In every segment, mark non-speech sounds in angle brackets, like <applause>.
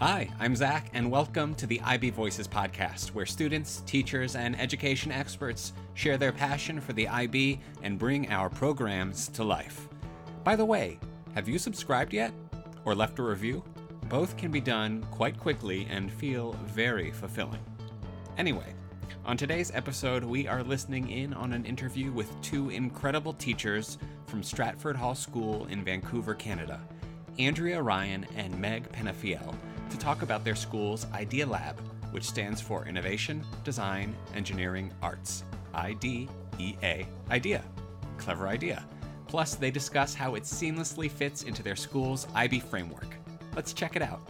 Hi, I'm Zach, and welcome to the IB Voices podcast, where students, teachers, and education experts share their passion for the IB and bring our programs to life. By the way, have you subscribed yet? Or left a review? Both can be done quite quickly and feel very fulfilling. Anyway, on today's episode, we are listening in on an interview with two incredible teachers from Stratford Hall School in Vancouver, Canada, Andrea Ryan and Meg Penafiel to talk about their school's Idea Lab, which stands for Innovation, Design, Engineering, Arts. IDEA. Idea. Clever idea. Plus, they discuss how it seamlessly fits into their school's IB framework. Let's check it out.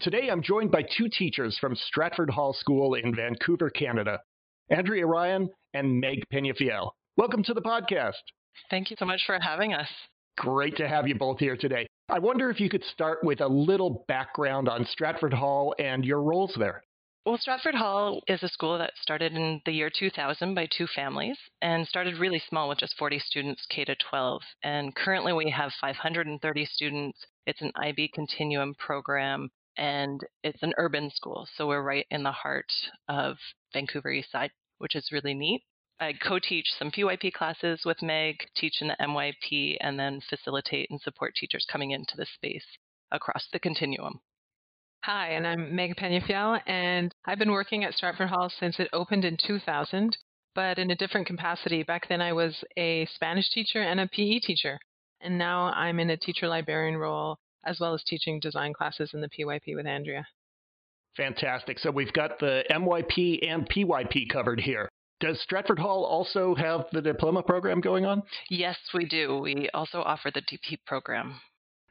Today I'm joined by two teachers from Stratford Hall School in Vancouver, Canada. Andrea Ryan and Meg Penafiel. Welcome to the podcast. Thank you so much for having us. Great to have you both here today. I wonder if you could start with a little background on Stratford Hall and your roles there. Well, Stratford Hall is a school that started in the year 2000 by two families and started really small with just 40 students K to 12. And currently we have 530 students. It's an IB continuum program and it's an urban school. So we're right in the heart of Vancouver East Side, which is really neat. I co teach some PYP classes with Meg, teach in the MYP, and then facilitate and support teachers coming into the space across the continuum. Hi, and I'm Meg Penafiel, and I've been working at Stratford Hall since it opened in 2000, but in a different capacity. Back then, I was a Spanish teacher and a PE teacher, and now I'm in a teacher librarian role as well as teaching design classes in the PYP with Andrea. Fantastic. So we've got the MYP and PYP covered here. Does Stratford Hall also have the diploma program going on? Yes, we do. We also offer the DP program.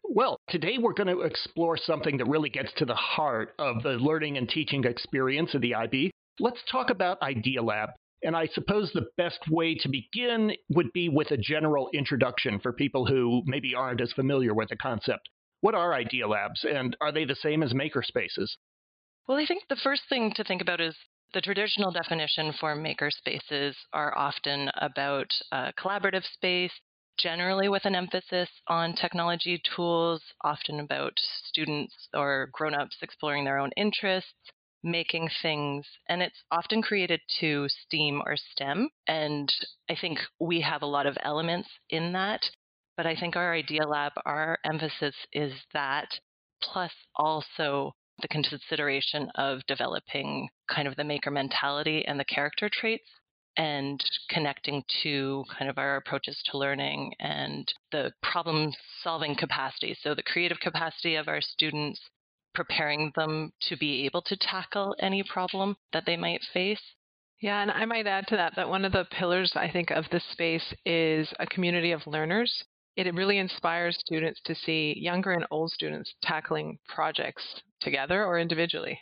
Well, today we're going to explore something that really gets to the heart of the learning and teaching experience of the IB. Let's talk about Idea Lab. And I suppose the best way to begin would be with a general introduction for people who maybe aren't as familiar with the concept. What are Idea Labs, and are they the same as makerspaces? Well, I think the first thing to think about is the traditional definition for maker spaces are often about a collaborative space, generally with an emphasis on technology tools, often about students or grown-ups exploring their own interests, making things, and it's often created to STEAM or STEM. And I think we have a lot of elements in that. But I think our Idea Lab, our emphasis is that, plus also the consideration of developing kind of the maker mentality and the character traits and connecting to kind of our approaches to learning and the problem solving capacity. So, the creative capacity of our students, preparing them to be able to tackle any problem that they might face. Yeah, and I might add to that that one of the pillars I think of this space is a community of learners it really inspires students to see younger and old students tackling projects together or individually.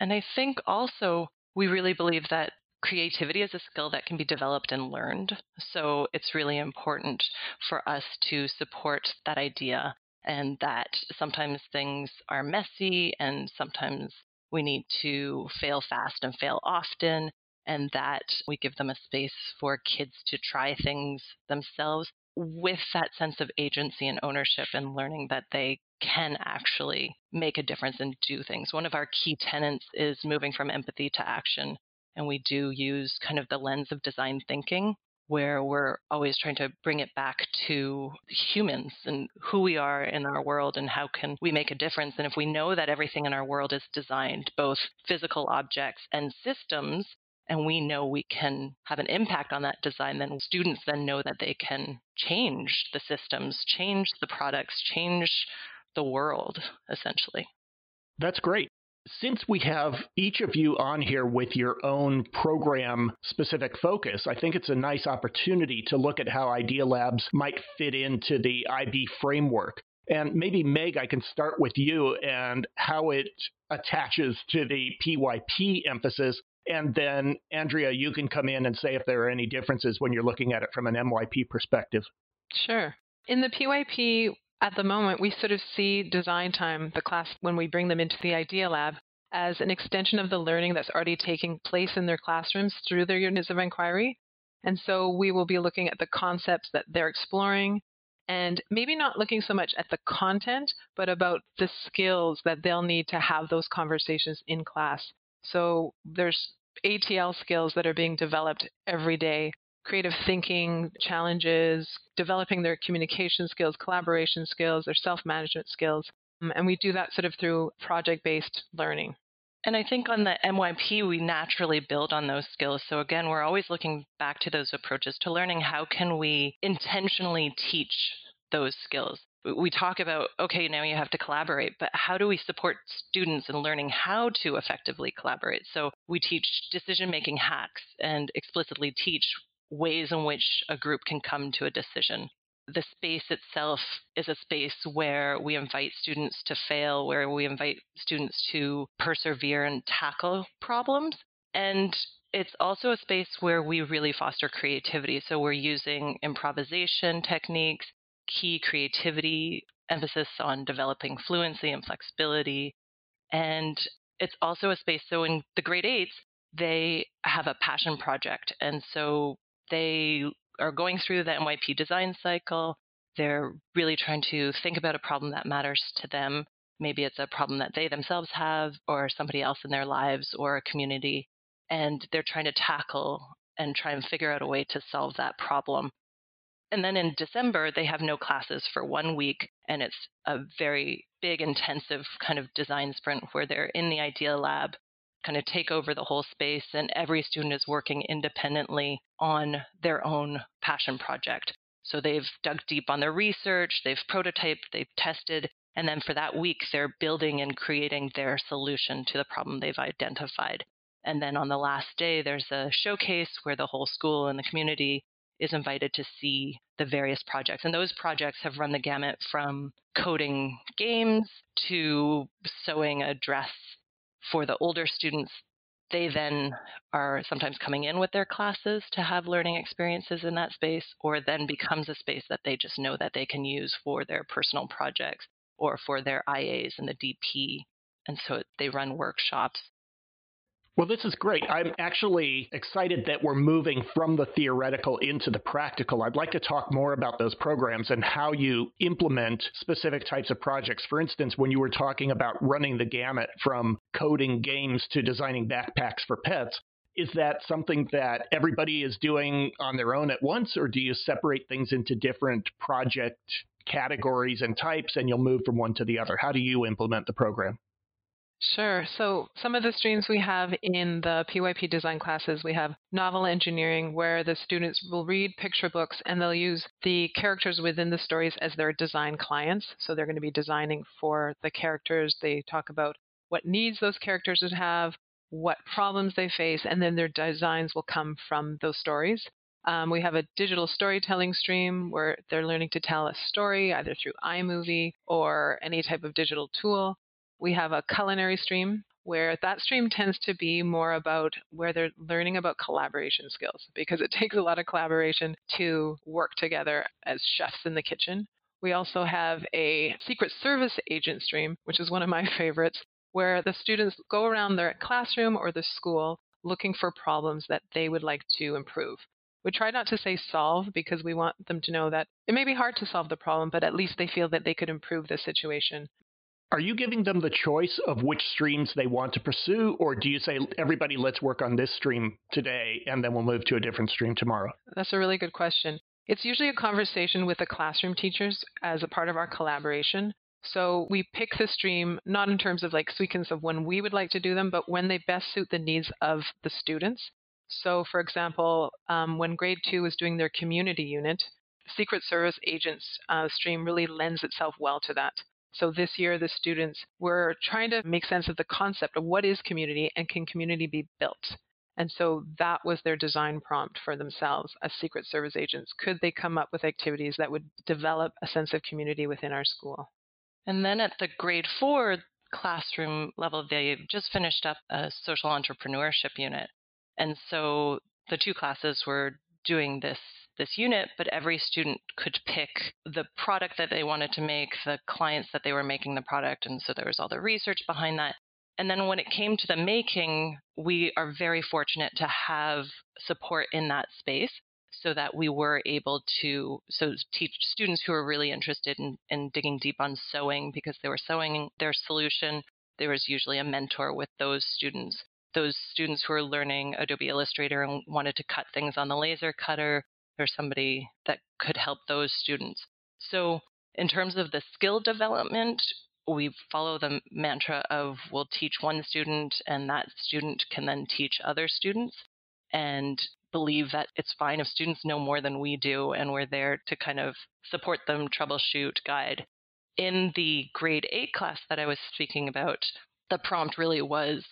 And I think also we really believe that creativity is a skill that can be developed and learned. So it's really important for us to support that idea and that sometimes things are messy and sometimes we need to fail fast and fail often and that we give them a space for kids to try things themselves with that sense of agency and ownership and learning that they can actually make a difference and do things. One of our key tenets is moving from empathy to action. And we do use kind of the lens of design thinking, where we're always trying to bring it back to humans and who we are in our world and how can we make a difference. And if we know that everything in our world is designed, both physical objects and systems, and we know we can have an impact on that design, then students then know that they can change the systems, change the products, change the world, essentially. That's great. Since we have each of you on here with your own program specific focus, I think it's a nice opportunity to look at how Idea Labs might fit into the IB framework. And maybe, Meg, I can start with you and how it attaches to the PYP emphasis and then, Andrea, you can come in and say if there are any differences when you're looking at it from an MYP perspective. Sure. In the PYP, at the moment, we sort of see design time, the class, when we bring them into the Idea Lab, as an extension of the learning that's already taking place in their classrooms through their units of inquiry. And so we will be looking at the concepts that they're exploring and maybe not looking so much at the content, but about the skills that they'll need to have those conversations in class. So there's ATL skills that are being developed every day creative thinking challenges, developing their communication skills, collaboration skills, their self management skills. Um, and we do that sort of through project based learning. And I think on the MYP, we naturally build on those skills. So again, we're always looking back to those approaches to learning. How can we intentionally teach those skills? We talk about, okay, now you have to collaborate, but how do we support students in learning how to effectively collaborate? So we teach decision making hacks and explicitly teach ways in which a group can come to a decision the space itself is a space where we invite students to fail, where we invite students to persevere and tackle problems. And it's also a space where we really foster creativity. So we're using improvisation techniques, key creativity, emphasis on developing fluency and flexibility. And it's also a space, so in the grade eights, they have a passion project. And so they are going through the MYP design cycle. They're really trying to think about a problem that matters to them. Maybe it's a problem that they themselves have, or somebody else in their lives, or a community. And they're trying to tackle and try and figure out a way to solve that problem. And then in December, they have no classes for one week, and it's a very big, intensive kind of design sprint where they're in the Idea Lab kind of take over the whole space, and every student is working independently on their own passion project. So they've dug deep on their research, they've prototyped, they've tested, and then for that week, they're building and creating their solution to the problem they've identified. And then on the last day, there's a showcase where the whole school and the community is invited to see the various projects. And those projects have run the gamut from coding games to sewing a dress for the older students, they then are sometimes coming in with their classes to have learning experiences in that space, or then becomes a space that they just know that they can use for their personal projects or for their IAs and the DP. And so they run workshops well, this is great. I'm actually excited that we're moving from the theoretical into the practical. I'd like to talk more about those programs and how you implement specific types of projects. For instance, when you were talking about running the gamut from coding games to designing backpacks for pets, is that something that everybody is doing on their own at once, or do you separate things into different project categories and types and you'll move from one to the other? How do you implement the program? Sure. So some of the streams we have in the PYP design classes, we have novel engineering where the students will read picture books and they'll use the characters within the stories as their design clients. So they're going to be designing for the characters. They talk about what needs those characters would have, what problems they face, and then their designs will come from those stories. Um, we have a digital storytelling stream where they're learning to tell a story either through iMovie or any type of digital tool. We have a culinary stream where that stream tends to be more about where they're learning about collaboration skills because it <laughs> takes a lot of collaboration to work together as chefs in the kitchen. We also have a secret service agent stream, which is one of my <laughs> favorites, where the students go around their classroom or the school looking for problems that they would like to improve. We try not to say solve because we want them to know that it may be hard to solve the problem, but at least they feel that they could improve the situation. Are you giving them the choice of which streams they want to pursue, or do you say, everybody, let's work on this stream today and then we'll move to a different stream tomorrow? That's a really good question. It's usually a conversation with the classroom teachers as a part of our collaboration. So we pick the stream not in terms of like sequence of when we would like to do them, but when they best suit the needs of the students. So, for example, um, when grade two is doing their community unit, Secret Service agents uh, stream really lends itself well to that. So this year, the students were trying to make sense of the concept of what is community and can community be built. And so that was their design prompt for themselves as Secret Service agents. Could they come up with activities that would develop a sense of community within our school? And then at the grade four classroom level, they just finished up a social entrepreneurship unit. And so the two classes were doing this this unit, but every student could pick the product that they wanted to make, the clients that they were making the product. And so there was all the research behind that. And then when it came to the making, we are very fortunate to have support in that space so that we were able to so teach students who are really interested in, in digging deep on sewing because they were sewing their solution there was usually a mentor with those students those students who are learning adobe illustrator and wanted to cut things on the laser cutter there's somebody that could help those students so in terms of the skill development we follow the mantra of we'll teach one student and that student can then teach other students and believe that it's fine if students know more than we do and we're there to kind of support them, troubleshoot, guide. In the grade 8 class that I was speaking about, the prompt really was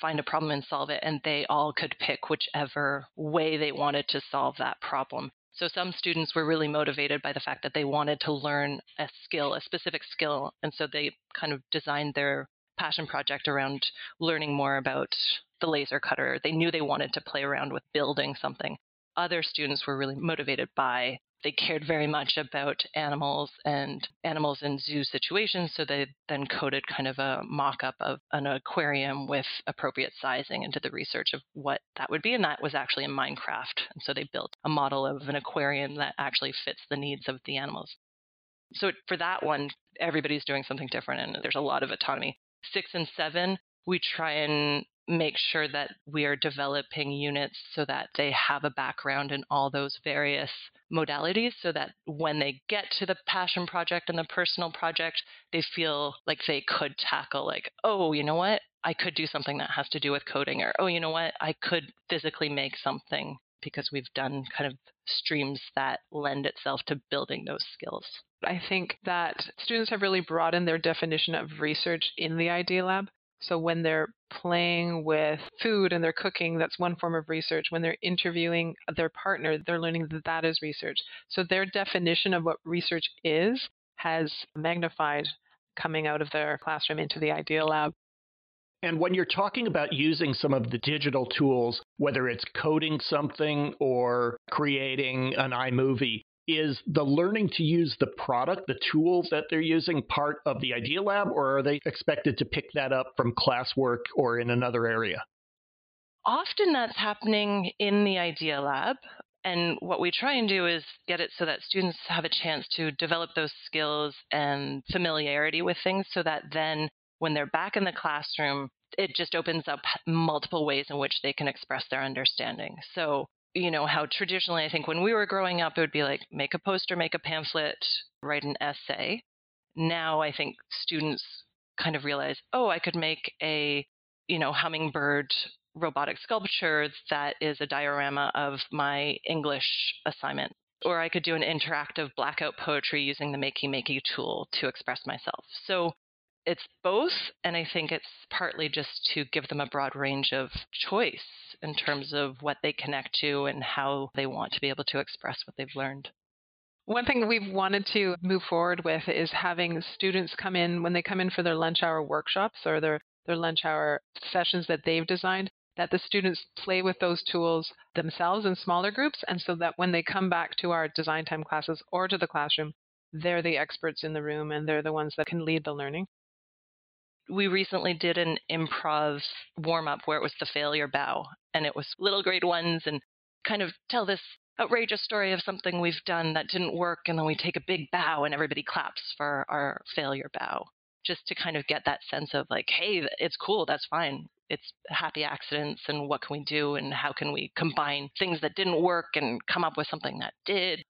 find a problem and solve it, and they all could pick whichever way they wanted to solve that problem. So some students were really motivated by the fact that they wanted to learn a skill, a specific skill, and so they kind of designed their passion project around learning more about the laser cutter. They knew they wanted to play around with building something. Other students were really motivated by they cared very much about animals and animals in zoo situations. So they then coded kind of a mock up of an aquarium with appropriate sizing into the research of what that would be. And that was actually in Minecraft. And so they built a model of an aquarium that actually fits the needs of the animals. So for that one, everybody's doing something different and there's a lot of autonomy. Six and seven, we try and make sure that we are developing units so that they have a background in all those various modalities so that when they get to the passion project and the personal project they feel like they could tackle like oh you know what? I could do something that has to do with coding or oh you know what? I could physically make something because we've done kind of streams that lend itself to building those skills. I think that students have really broadened their definition of research in the Idea Lab. So when they're playing with food and they're cooking, that's one form of research. When they're interviewing their partner, they're learning that that is research. So their definition of what research is has magnified coming out of their classroom into the Idea Lab. And when you're talking about using some of the digital tools, whether it's coding something or creating an iMovie, is the learning to use the product, the tools that they're using, part of the Idea Lab, or are they expected to pick that up from classwork or in another area? Often that's happening in the Idea Lab. And what we try and do is get it so that students have a chance to develop those skills and familiarity with things so that then when they're back in the classroom, it just opens up multiple ways in which they can express their understanding. So you know, how traditionally I think when we were growing up, it would be like make a poster, make a pamphlet, write an essay. Now I think students kind of realize, oh, I could make a, you know, hummingbird robotic sculpture that is a diorama of my English assignment. Or I could do an interactive blackout poetry using the Makey Makey tool to express myself. So it's both, and I think it's partly just to give them a broad range of choice in terms of what they connect to and how they want to be able to express what they've learned. One thing we've wanted to move forward with is having students come in when they come in for their lunch hour workshops or their, their lunch hour sessions that they've designed, that the students play with those tools themselves in smaller groups. And so that when they come back to our design time classes or to the classroom, they're the experts in the room and they're the ones that can lead the learning we recently did an improv warm up where it was the failure bow, and it was little grade ones and kind of tell this outrageous story of something we've done that didn't work, and then we take a big bow and everybody claps for our failure bow, just to kind of get that sense of like, hey, it's cool, that's fine. It's happy accidents, and what can we do, and how can we combine things that didn't work and come up with something that did?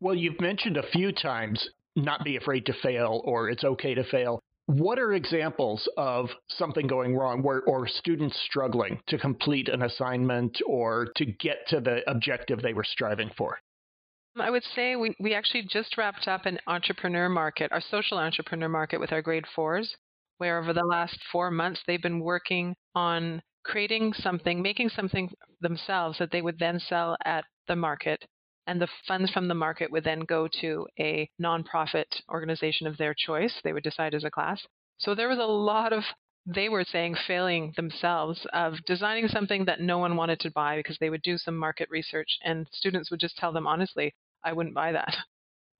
Well, you've mentioned a few times not be afraid to fail or it's okay to fail. What are examples of something going wrong where, or students struggling to complete an assignment or to get to the objective they were striving for? I would say we, we actually just wrapped up an entrepreneur market, our social entrepreneur market with our grade fours, where over the last four months they've been working on creating something, making something themselves that they would then sell at the market and the funds from the market would then go to a nonprofit organization of their choice. They would decide as a class. So there was a lot of, they were saying, failing themselves of designing something that no one wanted to buy because they would do some market research and students would just tell them honestly, I wouldn't buy that. <laughs>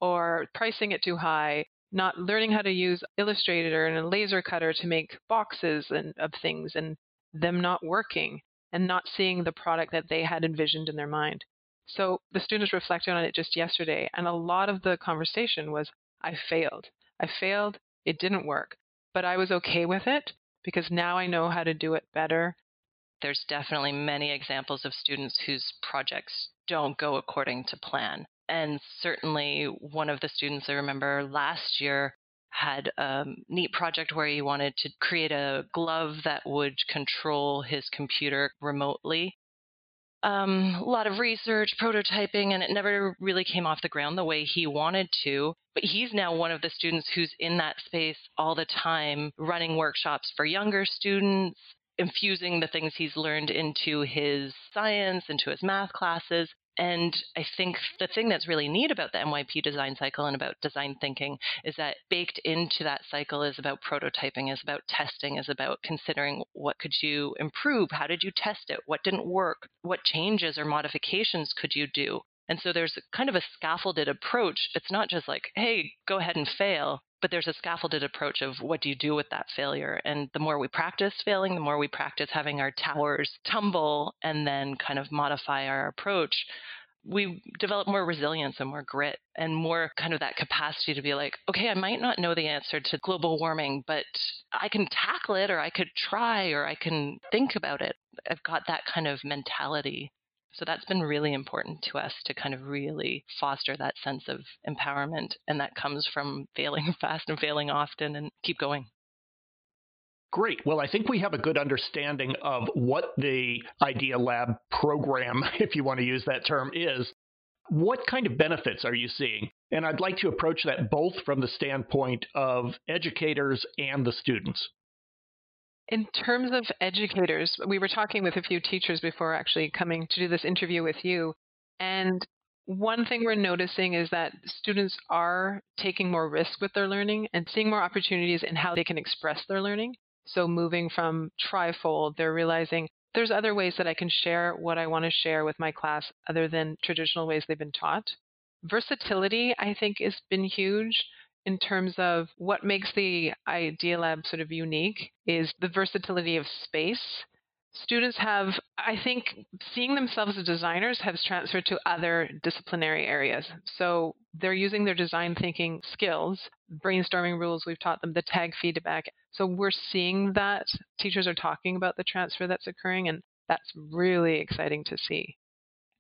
Or pricing it too high, not learning how to use Illustrator and a laser cutter to make boxes and of things and them not working and not seeing the product that they had envisioned in their mind. So the students reflected on it just yesterday, and a lot of the conversation was I failed. I failed. It didn't work. But I was okay with it because now I know how to do it better. There's definitely many examples of students whose projects don't go according to plan. And certainly, one of the students I remember last year had a neat project where he wanted to create a glove that would control his computer remotely. Um, a lot of research, prototyping, and it never really came off the ground the way he wanted to. But he's now one of the students who's in that space all the time, running workshops for younger students, infusing the things he's learned into his science, into his math classes. And I think the thing that's really neat about the MYP design cycle and about design thinking is that baked into that cycle is about prototyping, is about testing, is about considering what could you improve? How did you test it? What didn't work? What changes or modifications could you do? And so there's kind of a scaffolded approach. It's not just like, hey, go ahead and fail but there's a scaffolded approach of what do you do with that failure and the more we practice failing the more we practice having our towers tumble and then kind of modify our approach we develop more resilience and more grit and more kind of that capacity to be like, okay, I might not know the answer to global warming, but I can tackle it or I could try or I can think about it. I've got that kind of mentality so that's been really important to us to kind of really foster that sense of empowerment. And that comes from failing <laughs> fast and failing often and keep going. Great. Well, I think we have a good understanding of what the Idea Lab program, <laughs> if you want to use that term, is. What kind of benefits are you seeing? And I'd like to approach that both from the standpoint of educators and the students. In terms of educators, we were talking with a few teachers before actually coming to do this interview with you. And one thing we're noticing is that students are taking more risk with their learning and seeing more opportunities in how they can express their learning. So moving from trifold, they're realizing there's other ways that I can share what I want to share with my class other than traditional ways they've been taught. Versatility, I think, has been huge in terms of what makes the Idea Lab sort of unique is the versatility of space. Students have, I think, seeing themselves as designers has transferred to other disciplinary areas. So they're using their design thinking skills, brainstorming rules we've taught them, the tag feedback. So we're seeing that teachers are talking about the transfer that's occurring, and that's really exciting to see.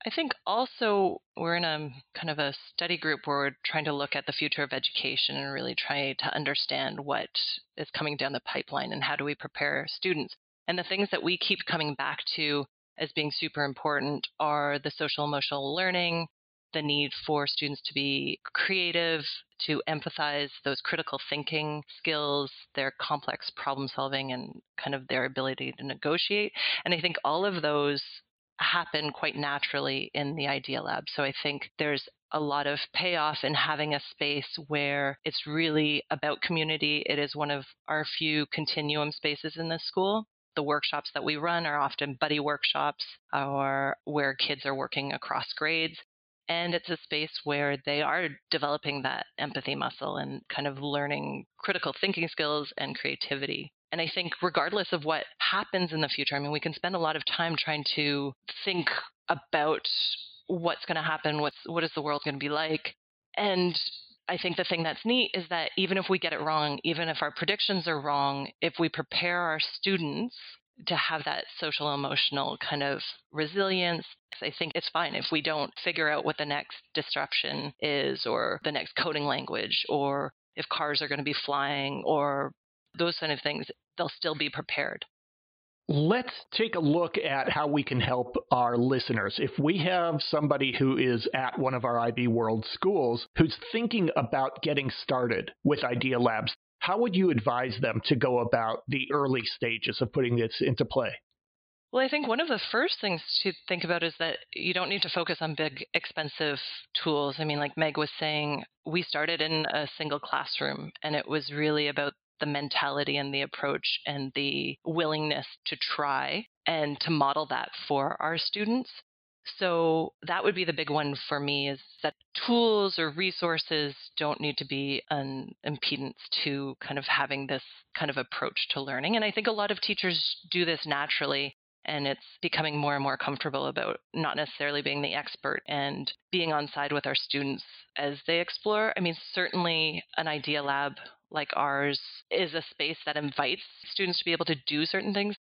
I think also we're in a kind of a study group where we're trying to look at the future of education and really try to understand what is coming down the pipeline and how do we prepare students. And the things that we keep coming back to as being super important are the social emotional learning, the need for students to be creative, to empathize those critical thinking skills, their complex problem solving, and kind of their ability to negotiate. And I think all of those happen quite naturally in the Idea Lab. So I think there's a lot of payoff in having a space where it's really about community. It is one of our few continuum spaces in the school. The workshops that we run are often buddy workshops or where kids are working across grades. And it's a space where they are developing that empathy muscle and kind of learning critical thinking skills and creativity. And I think, regardless of what happens in the future, I mean, we can spend a lot of time trying to think about what's going to happen, what's what is the world going to be like, and I think the thing that's neat is that even if we get it wrong, even if our predictions are wrong, if we prepare our students to have that social emotional kind of resilience, I think it's fine. If we don't figure out what the next disruption is or the next coding language or if cars are going to be flying or those kind of things, they'll still be prepared. Let's take a look at how we can help our listeners. If we have somebody who is at one of our IB World schools who's thinking about getting started with Idea Labs, how would you advise them to go about the early stages of putting this into play? Well, I think one of the first things to think about is that you don't need to focus on big, expensive tools. I mean, like Meg was saying, we started in a single classroom, and it was really about the mentality and the approach and the willingness to try and to model that for our students. So that would be the big one for me is that tools or resources don't need to be an impedance to kind of having this kind of approach to learning. And I think a lot of teachers do this naturally and it's becoming more and more comfortable about not necessarily being the expert and being on side with our students as they explore. I mean, certainly an idea lab like ours is a space that invites students to be able to do certain things.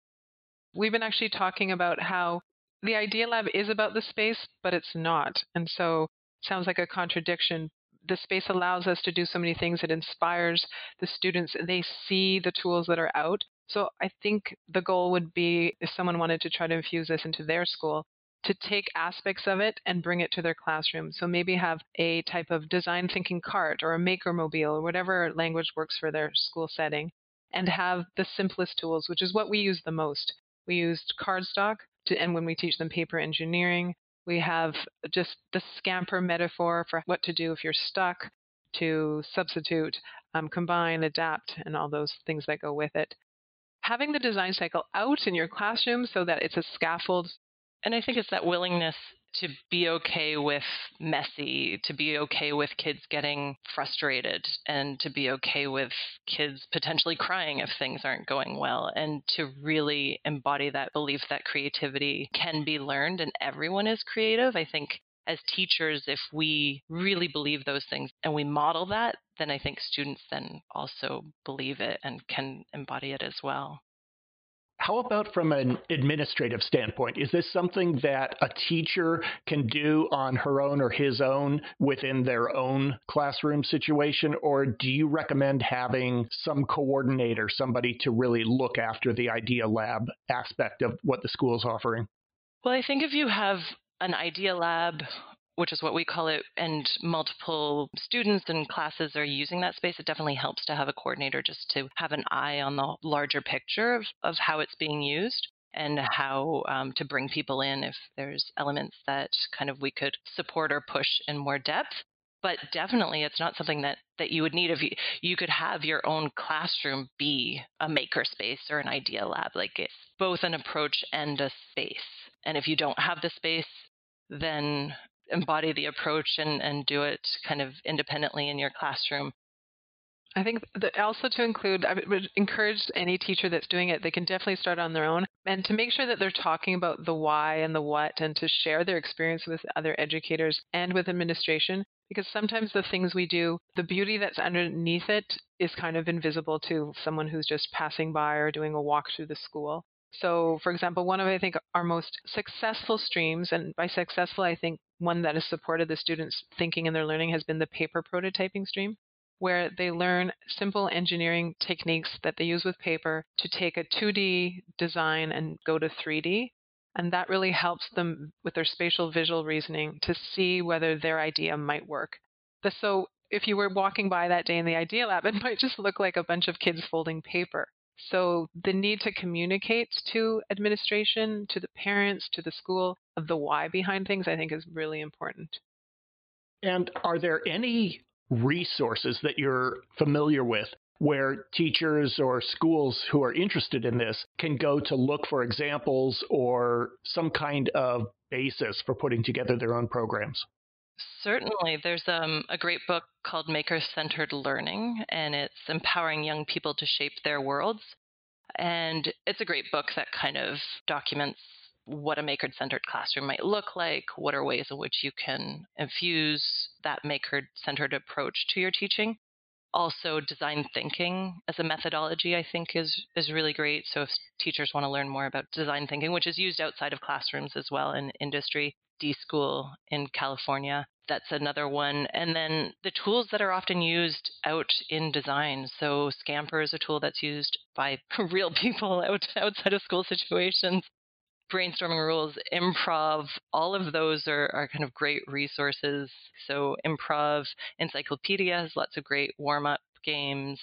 We've been actually talking about how the Idea Lab is about the space, but it's not. And so it sounds like a contradiction. The space allows us to do so many things. It inspires the students. They see the tools that are out. So I think the goal would be if someone wanted to try to infuse this into their school, to take aspects of it and bring it to their classroom. So maybe have a type of design thinking cart or a maker mobile or whatever language works for their school setting and have the simplest tools, which is what we use the most. We used cardstock to, and when we teach them paper engineering, we have just the scamper metaphor for what to do if you're stuck, to substitute, um, combine, adapt, and all those things that go with it. Having the design cycle out in your classroom so that it's a scaffold. And I think it's that willingness to be okay with messy, to be okay with kids getting frustrated, and to be okay with kids potentially crying if things aren't going well, and to really embody that belief that creativity can be learned and everyone is creative. I think as teachers, if we really believe those things and we model that, then I think students then also believe it and can embody it as well. How about from an administrative standpoint? Is this something that a teacher can do on her own or his own within their own classroom situation? Or do you recommend having some coordinator, somebody to really look after the Idea Lab aspect of what the school is offering? Well, I think if you have an Idea Lab which is what we call it, and multiple students and classes are using that space, it definitely helps to have a coordinator just to have an eye on the larger picture of, of how it's being used and how um, to bring people in if there's elements that kind of we could support or push in more depth. But definitely it's not something that that you would need if you you could have your own classroom be a makerspace or an idea lab like it's both an approach and a space. And if you don't have the space then embody the approach and, and do it kind of independently in your classroom. I think also to include, I would encourage any teacher that's doing it, they can definitely start on their own and to make sure that they're talking about the why and the what and to share their experience with other educators and with administration. Because sometimes the things we do, the beauty that's underneath it is kind of invisible to someone who's just passing by or doing a walk through the school. So, for example, one of I think our most successful streams, and by successful I think one that has supported the students' thinking and their learning has been the paper prototyping stream, where they learn simple engineering techniques that they use with paper to take a 2D design and go to 3D. And that really helps them with their spatial visual reasoning to see whether their idea might work. So if you were walking by that day in the Idea Lab, <laughs> it might just look like a bunch of kids folding paper. So the need to communicate to administration, to the parents, to the school of the why behind things, I think is really important. And are there any resources that you're familiar with where teachers or schools who are interested in this can go to look for examples or some kind of basis for putting together their own programs? Certainly. There's um, a great book called Maker Centered Learning, and it's empowering young people to shape their worlds. And it's a great book that kind of documents what a maker centered classroom might look like, what are ways in which you can infuse that maker centered approach to your teaching. Also, design thinking as a methodology, I think, is, is really great. So, if teachers want to learn more about design thinking, which is used outside of classrooms as well in industry, D School in California. That's another one. And then the tools that are often used out in design. So Scamper is a tool that's used by <laughs> real people out, outside of school situations. Brainstorming rules, improv, all of those are, are kind of great resources. So improv encyclopedia has lots of great warm up games.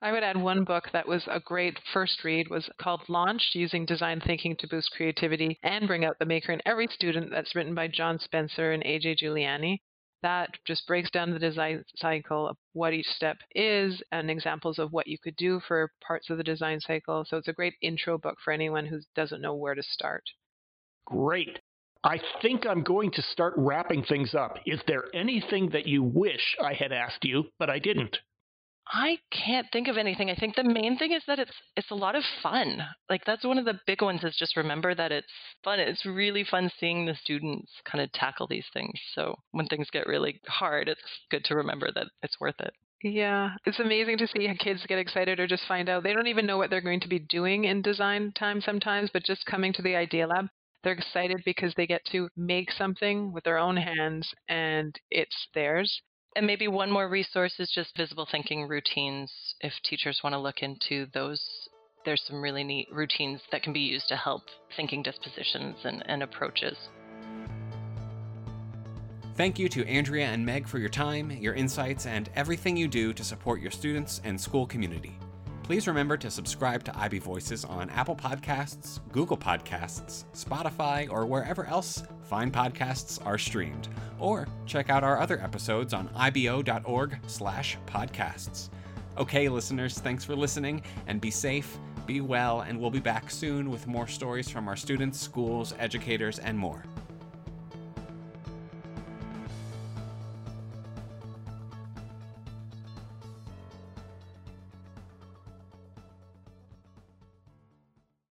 I would add one book that was a great first read was called Launched Using Design Thinking to Boost Creativity and Bring Out the Maker in Every Student that's written by John Spencer and AJ Juliani. That just breaks down the design cycle of what each step is and examples of what you could do for parts of the design cycle. So it's a great intro book for anyone who doesn't know where to start. Great. I think I'm going to start wrapping things up. Is there anything that you wish I had asked you, but I didn't? I can't think of anything. I think the main thing is that it's it's a lot of fun. Like that's one of the big ones is just remember that it's fun. It's really fun seeing the students kind of tackle these things. So when things get really hard, it's good to remember that it's worth it. Yeah, it's amazing to see how kids get excited or just find out they don't even know what they're going to be doing in design time sometimes, but just coming to the Idea Lab, they're excited because they get to make something with their own hands and it's theirs. And maybe one more resource is just visible thinking routines. If teachers want to look into those, there's some really neat routines that can be used to help thinking dispositions and, and approaches. Thank you to Andrea and Meg for your time, your insights, and everything you do to support your students and school community. Please remember to subscribe to IB Voices on Apple Podcasts, Google Podcasts, Spotify, or wherever else fine podcasts are streamed or check out our other episodes on ibo.org/podcasts. Okay, listeners, thanks for listening and be safe, be well, and we'll be back soon with more stories from our students, schools, educators, and more.